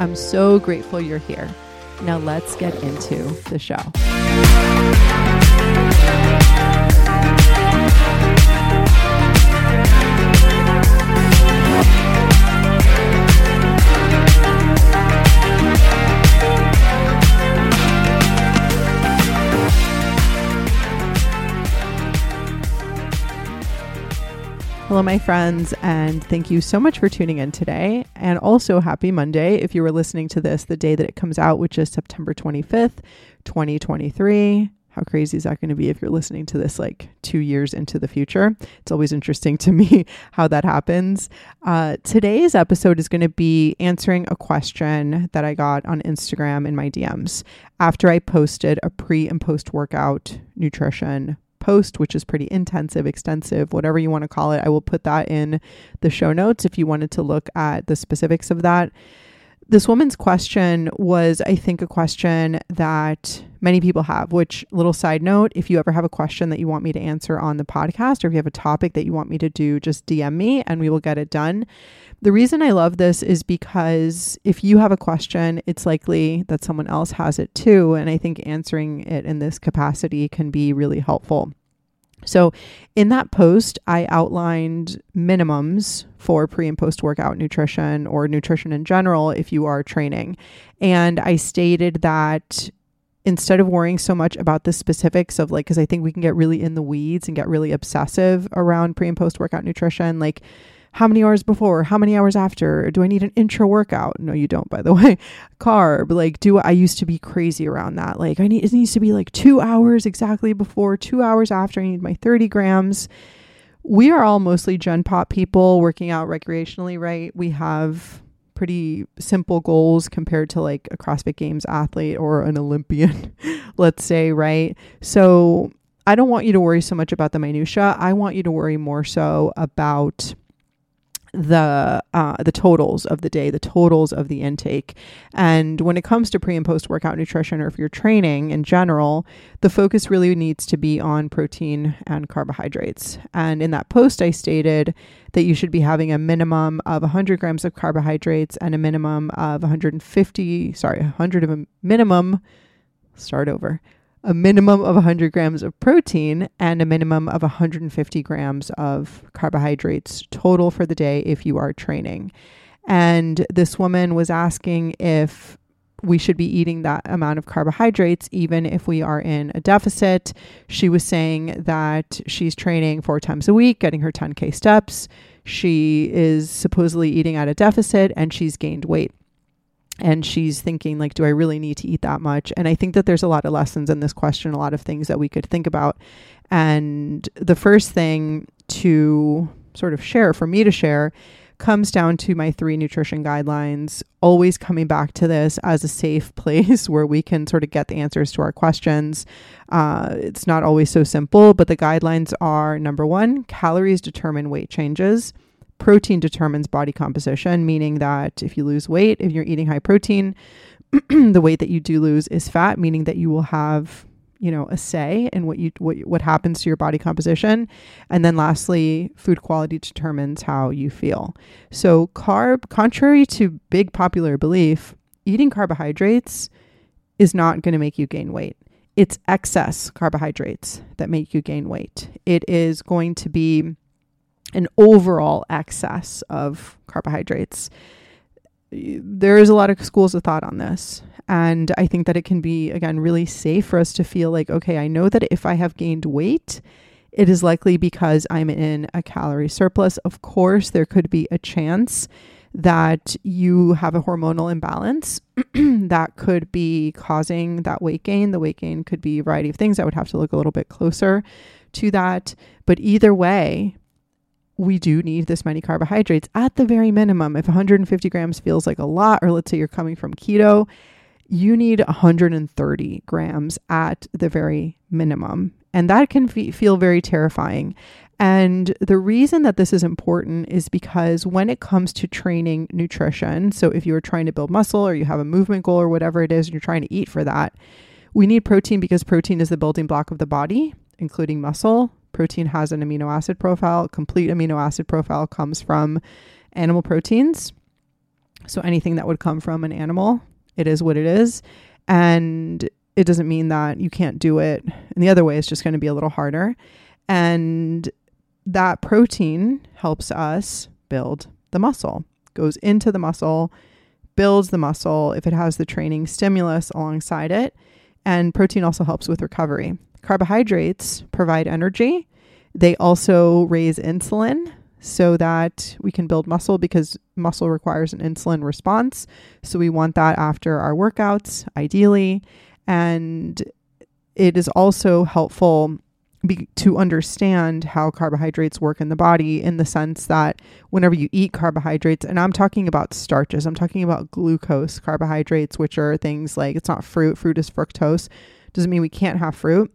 I'm so grateful you're here. Now let's get into the show. Hello, my friends, and thank you so much for tuning in today. And also, happy Monday if you were listening to this the day that it comes out, which is September 25th, 2023. How crazy is that going to be if you're listening to this like two years into the future? It's always interesting to me how that happens. Uh, today's episode is going to be answering a question that I got on Instagram in my DMs after I posted a pre and post workout nutrition post, which is pretty intensive, extensive, whatever you want to call it. I will put that in the show notes if you wanted to look at the specifics of that. This woman's question was, I think, a question that many people have, which, little side note, if you ever have a question that you want me to answer on the podcast or if you have a topic that you want me to do, just DM me and we will get it done. The reason I love this is because if you have a question, it's likely that someone else has it too. And I think answering it in this capacity can be really helpful. So, in that post, I outlined minimums for pre and post workout nutrition or nutrition in general if you are training. And I stated that instead of worrying so much about the specifics of like, because I think we can get really in the weeds and get really obsessive around pre and post workout nutrition, like, how many hours before how many hours after? Do i need an intra workout? No you don't by the way. Carb like do i used to be crazy around that? Like i need it needs to be like two hours exactly before two hours after i need my 30 grams. We are all mostly gen pop people working out recreationally right? We have pretty simple goals compared to like a CrossFit Games athlete or an Olympian, let's say, right? So I don't want you to worry so much about the minutia. I want you to worry more so about the uh, the totals of the day, the totals of the intake. And when it comes to pre and post workout nutrition, or if you're training in general, the focus really needs to be on protein and carbohydrates. And in that post, I stated that you should be having a minimum of 100 grams of carbohydrates and a minimum of 150, sorry, 100 of a minimum. Start over a minimum of 100 grams of protein and a minimum of 150 grams of carbohydrates total for the day if you are training. And this woman was asking if we should be eating that amount of carbohydrates even if we are in a deficit. She was saying that she's training four times a week, getting her 10K steps. She is supposedly eating at a deficit and she's gained weight and she's thinking like do i really need to eat that much? And i think that there's a lot of lessons in this question a lot of things that we could think about. And the first thing to sort of share for me to share comes down to my three nutrition guidelines always coming back to this as a safe place where we can sort of get the answers to our questions. Uh, it's not always so simple but the guidelines are number one calories determine weight changes protein determines body composition, meaning that if you lose weight, if you're eating high protein, the weight that you do lose is fat, meaning that you will have you know a say in what you what what happens to your body composition. And then lastly food quality determines how you feel. So carb contrary to big popular belief eating carbohydrates is not going to make you gain weight. It's excess carbohydrates that make you gain weight. It is going to be an overall excess of carbohydrates. There is a lot of schools of thought on this. And I think that it can be, again, really safe for us to feel like, okay, I know that if I have gained weight, it is likely because I'm in a calorie surplus. Of course, there could be a chance that you have a hormonal imbalance that could be causing that weight gain. The weight gain could be a variety of things. I would have to look a little bit closer to that. But either way, we do need this many carbohydrates at the very minimum. If 150 grams feels like a lot, or let's say you're coming from keto, you need 130 grams at the very minimum. And that can fe- feel very terrifying. And the reason that this is important is because when it comes to training nutrition, so if you are trying to build muscle or you have a movement goal or whatever it is, and you're trying to eat for that, we need protein because protein is the building block of the body, including muscle. Protein has an amino acid profile. Complete amino acid profile comes from animal proteins. So anything that would come from an animal, it is what it is. And it doesn't mean that you can't do it. And the other way is just going to be a little harder. And that protein helps us build the muscle, goes into the muscle, builds the muscle if it has the training stimulus alongside it. And protein also helps with recovery. Carbohydrates provide energy. They also raise insulin so that we can build muscle because muscle requires an insulin response. So we want that after our workouts, ideally. And it is also helpful be, to understand how carbohydrates work in the body in the sense that whenever you eat carbohydrates, and I'm talking about starches, I'm talking about glucose carbohydrates, which are things like it's not fruit, fruit is fructose. Doesn't mean we can't have fruit,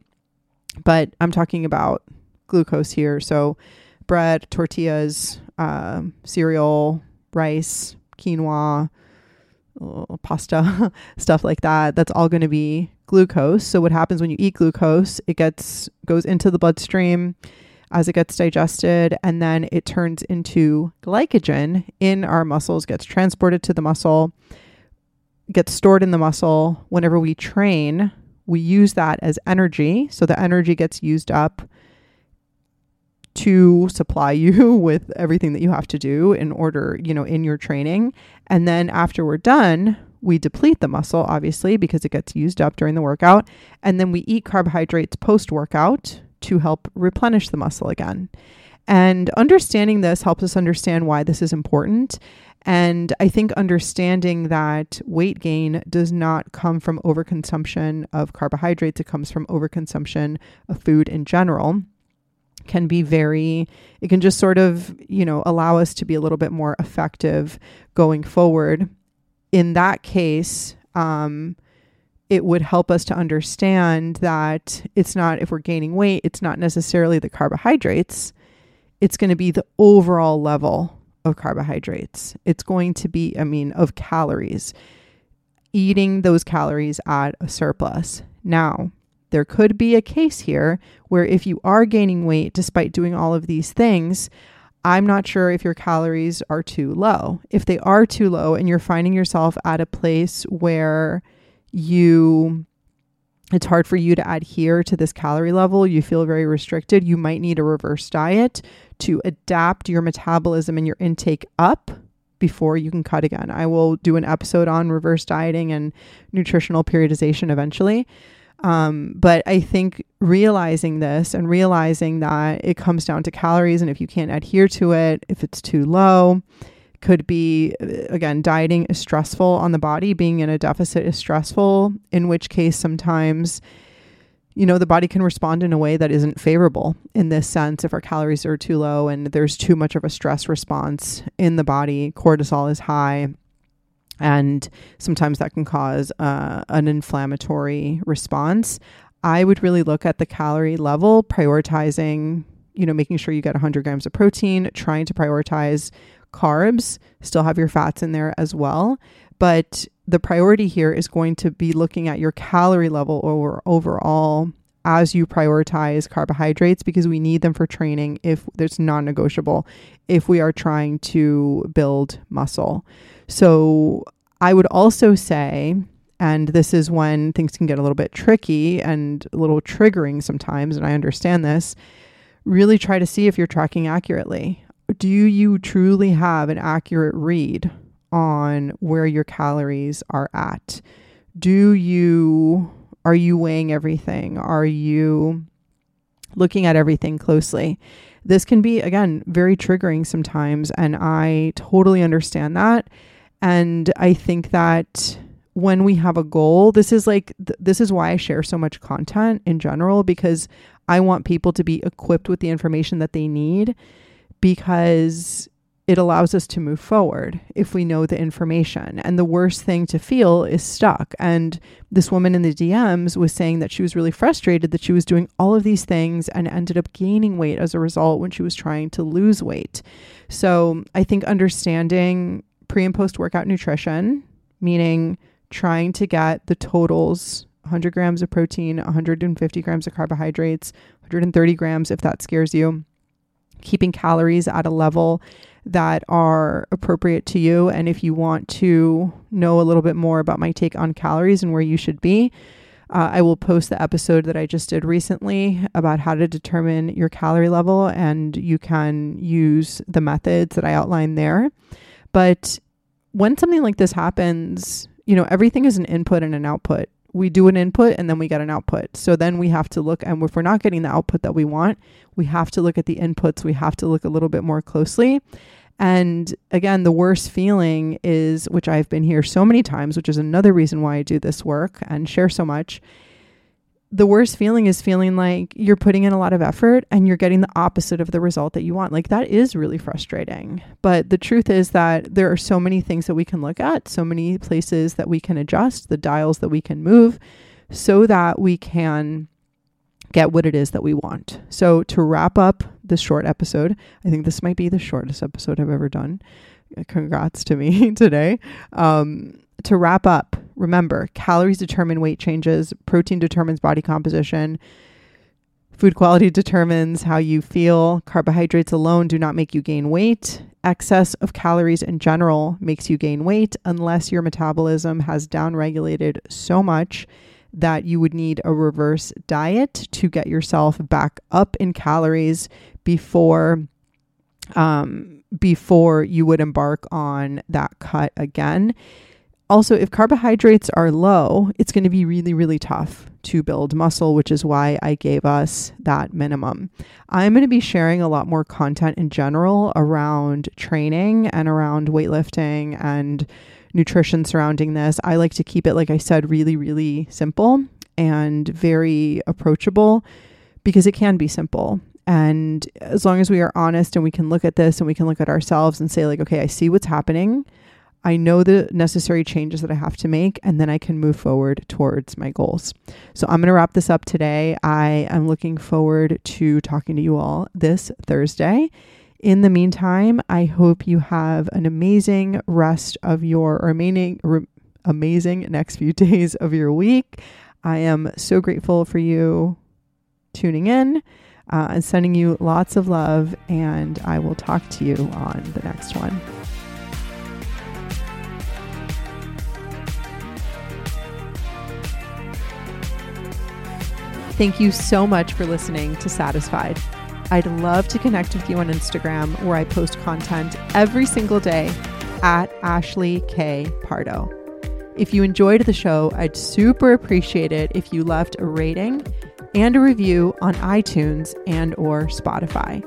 but I'm talking about glucose here. So bread, tortillas, uh, cereal, rice, quinoa, pasta, stuff like that. That's all going to be glucose. So what happens when you eat glucose? It gets goes into the bloodstream as it gets digested and then it turns into glycogen in our muscles, gets transported to the muscle, gets stored in the muscle. Whenever we train, we use that as energy. So the energy gets used up to supply you with everything that you have to do in order, you know, in your training. And then after we're done, we deplete the muscle, obviously, because it gets used up during the workout. And then we eat carbohydrates post workout to help replenish the muscle again. And understanding this helps us understand why this is important. And I think understanding that weight gain does not come from overconsumption of carbohydrates, it comes from overconsumption of food in general can be very it can just sort of you know allow us to be a little bit more effective going forward. In that case um, it would help us to understand that it's not if we're gaining weight it's not necessarily the carbohydrates. It's going to be the overall level of carbohydrates. It's going to be i mean of calories. Eating those calories at a surplus. Now there could be a case here where if you are gaining weight despite doing all of these things, I'm not sure if your calories are too low. If they are too low and you're finding yourself at a place where you it's hard for you to adhere to this calorie level, you feel very restricted, you might need a reverse diet to adapt your metabolism and your intake up before you can cut again. I will do an episode on reverse dieting and nutritional periodization eventually. Um, but I think realizing this and realizing that it comes down to calories, and if you can't adhere to it, if it's too low, could be uh, again, dieting is stressful on the body, being in a deficit is stressful, in which case, sometimes you know, the body can respond in a way that isn't favorable in this sense if our calories are too low and there's too much of a stress response in the body, cortisol is high, and sometimes that can cause uh, an inflammatory response. I would really look at the calorie level, prioritizing, you know, making sure you get 100 grams of protein, trying to prioritize carbs, still have your fats in there as well. But the priority here is going to be looking at your calorie level over overall as you prioritize carbohydrates because we need them for training if there's non-negotiable if we are trying to build muscle. So I would also say, and this is when things can get a little bit tricky and a little triggering sometimes, and I understand this, really try to see if you're tracking accurately. Do you truly have an accurate read on where your calories are at? Do you are you weighing everything? Are you looking at everything closely? This can be again very triggering sometimes and I totally understand that and I think that when we have a goal, this is like, th- this is why I share so much content in general, because I want people to be equipped with the information that they need. Because it allows us to move forward if we know the information. And the worst thing to feel is stuck. And this woman in the DMs was saying that she was really frustrated that she was doing all of these things and ended up gaining weight as a result when she was trying to lose weight. So I think understanding pre and post workout nutrition, meaning trying to get the totals 100 grams of protein, 150 grams of carbohydrates, 130 grams if that scares you, keeping calories at a level that are appropriate to you. And if you want to know a little bit more about my take on calories and where you should be, uh, I will post the episode that I just did recently about how to determine your calorie level, and you can use the methods that I outlined there. But when something like this happens, you know, everything is an input and an output. We do an input and then we get an output. So then we have to look, and if we're not getting the output that we want, we have to look at the inputs. We have to look a little bit more closely. And again, the worst feeling is, which I've been here so many times, which is another reason why I do this work and share so much. The worst feeling is feeling like you're putting in a lot of effort and you're getting the opposite of the result that you want. Like that is really frustrating. But the truth is that there are so many things that we can look at, so many places that we can adjust, the dials that we can move so that we can get what it is that we want. So, to wrap up this short episode, I think this might be the shortest episode I've ever done. Congrats to me today. Um, to wrap up, remember calories determine weight changes, protein determines body composition. Food quality determines how you feel. Carbohydrates alone do not make you gain weight. Excess of calories in general makes you gain weight unless your metabolism has downregulated so much that you would need a reverse diet to get yourself back up in calories before um, before you would embark on that cut again. Also, if carbohydrates are low, it's going to be really, really tough to build muscle, which is why I gave us that minimum. I'm going to be sharing a lot more content in general around training and around weightlifting and nutrition surrounding this. I like to keep it, like I said, really, really simple and very approachable because it can be simple. And as long as we are honest and we can look at this and we can look at ourselves and say, like, okay, I see what's happening. I know the necessary changes that I have to make, and then I can move forward towards my goals. So I'm going to wrap this up today. I am looking forward to talking to you all this Thursday. In the meantime, I hope you have an amazing rest of your remaining re- amazing next few days of your week. I am so grateful for you tuning in uh, and sending you lots of love, and I will talk to you on the next one. Thank you so much for listening to Satisfied. I'd love to connect with you on Instagram where I post content every single day at Ashley K. Pardo. If you enjoyed the show, I'd super appreciate it if you left a rating and a review on iTunes and or Spotify.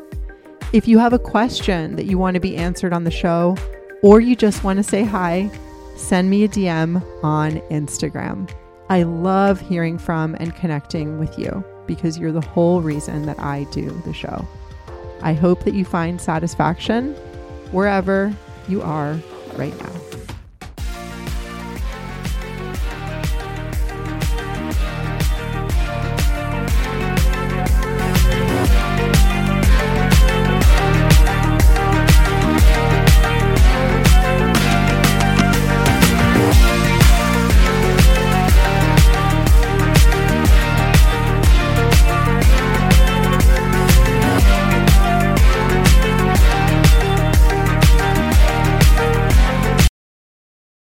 If you have a question that you want to be answered on the show or you just want to say hi, send me a DM on Instagram. I love hearing from and connecting with you because you're the whole reason that I do the show. I hope that you find satisfaction wherever you are right now.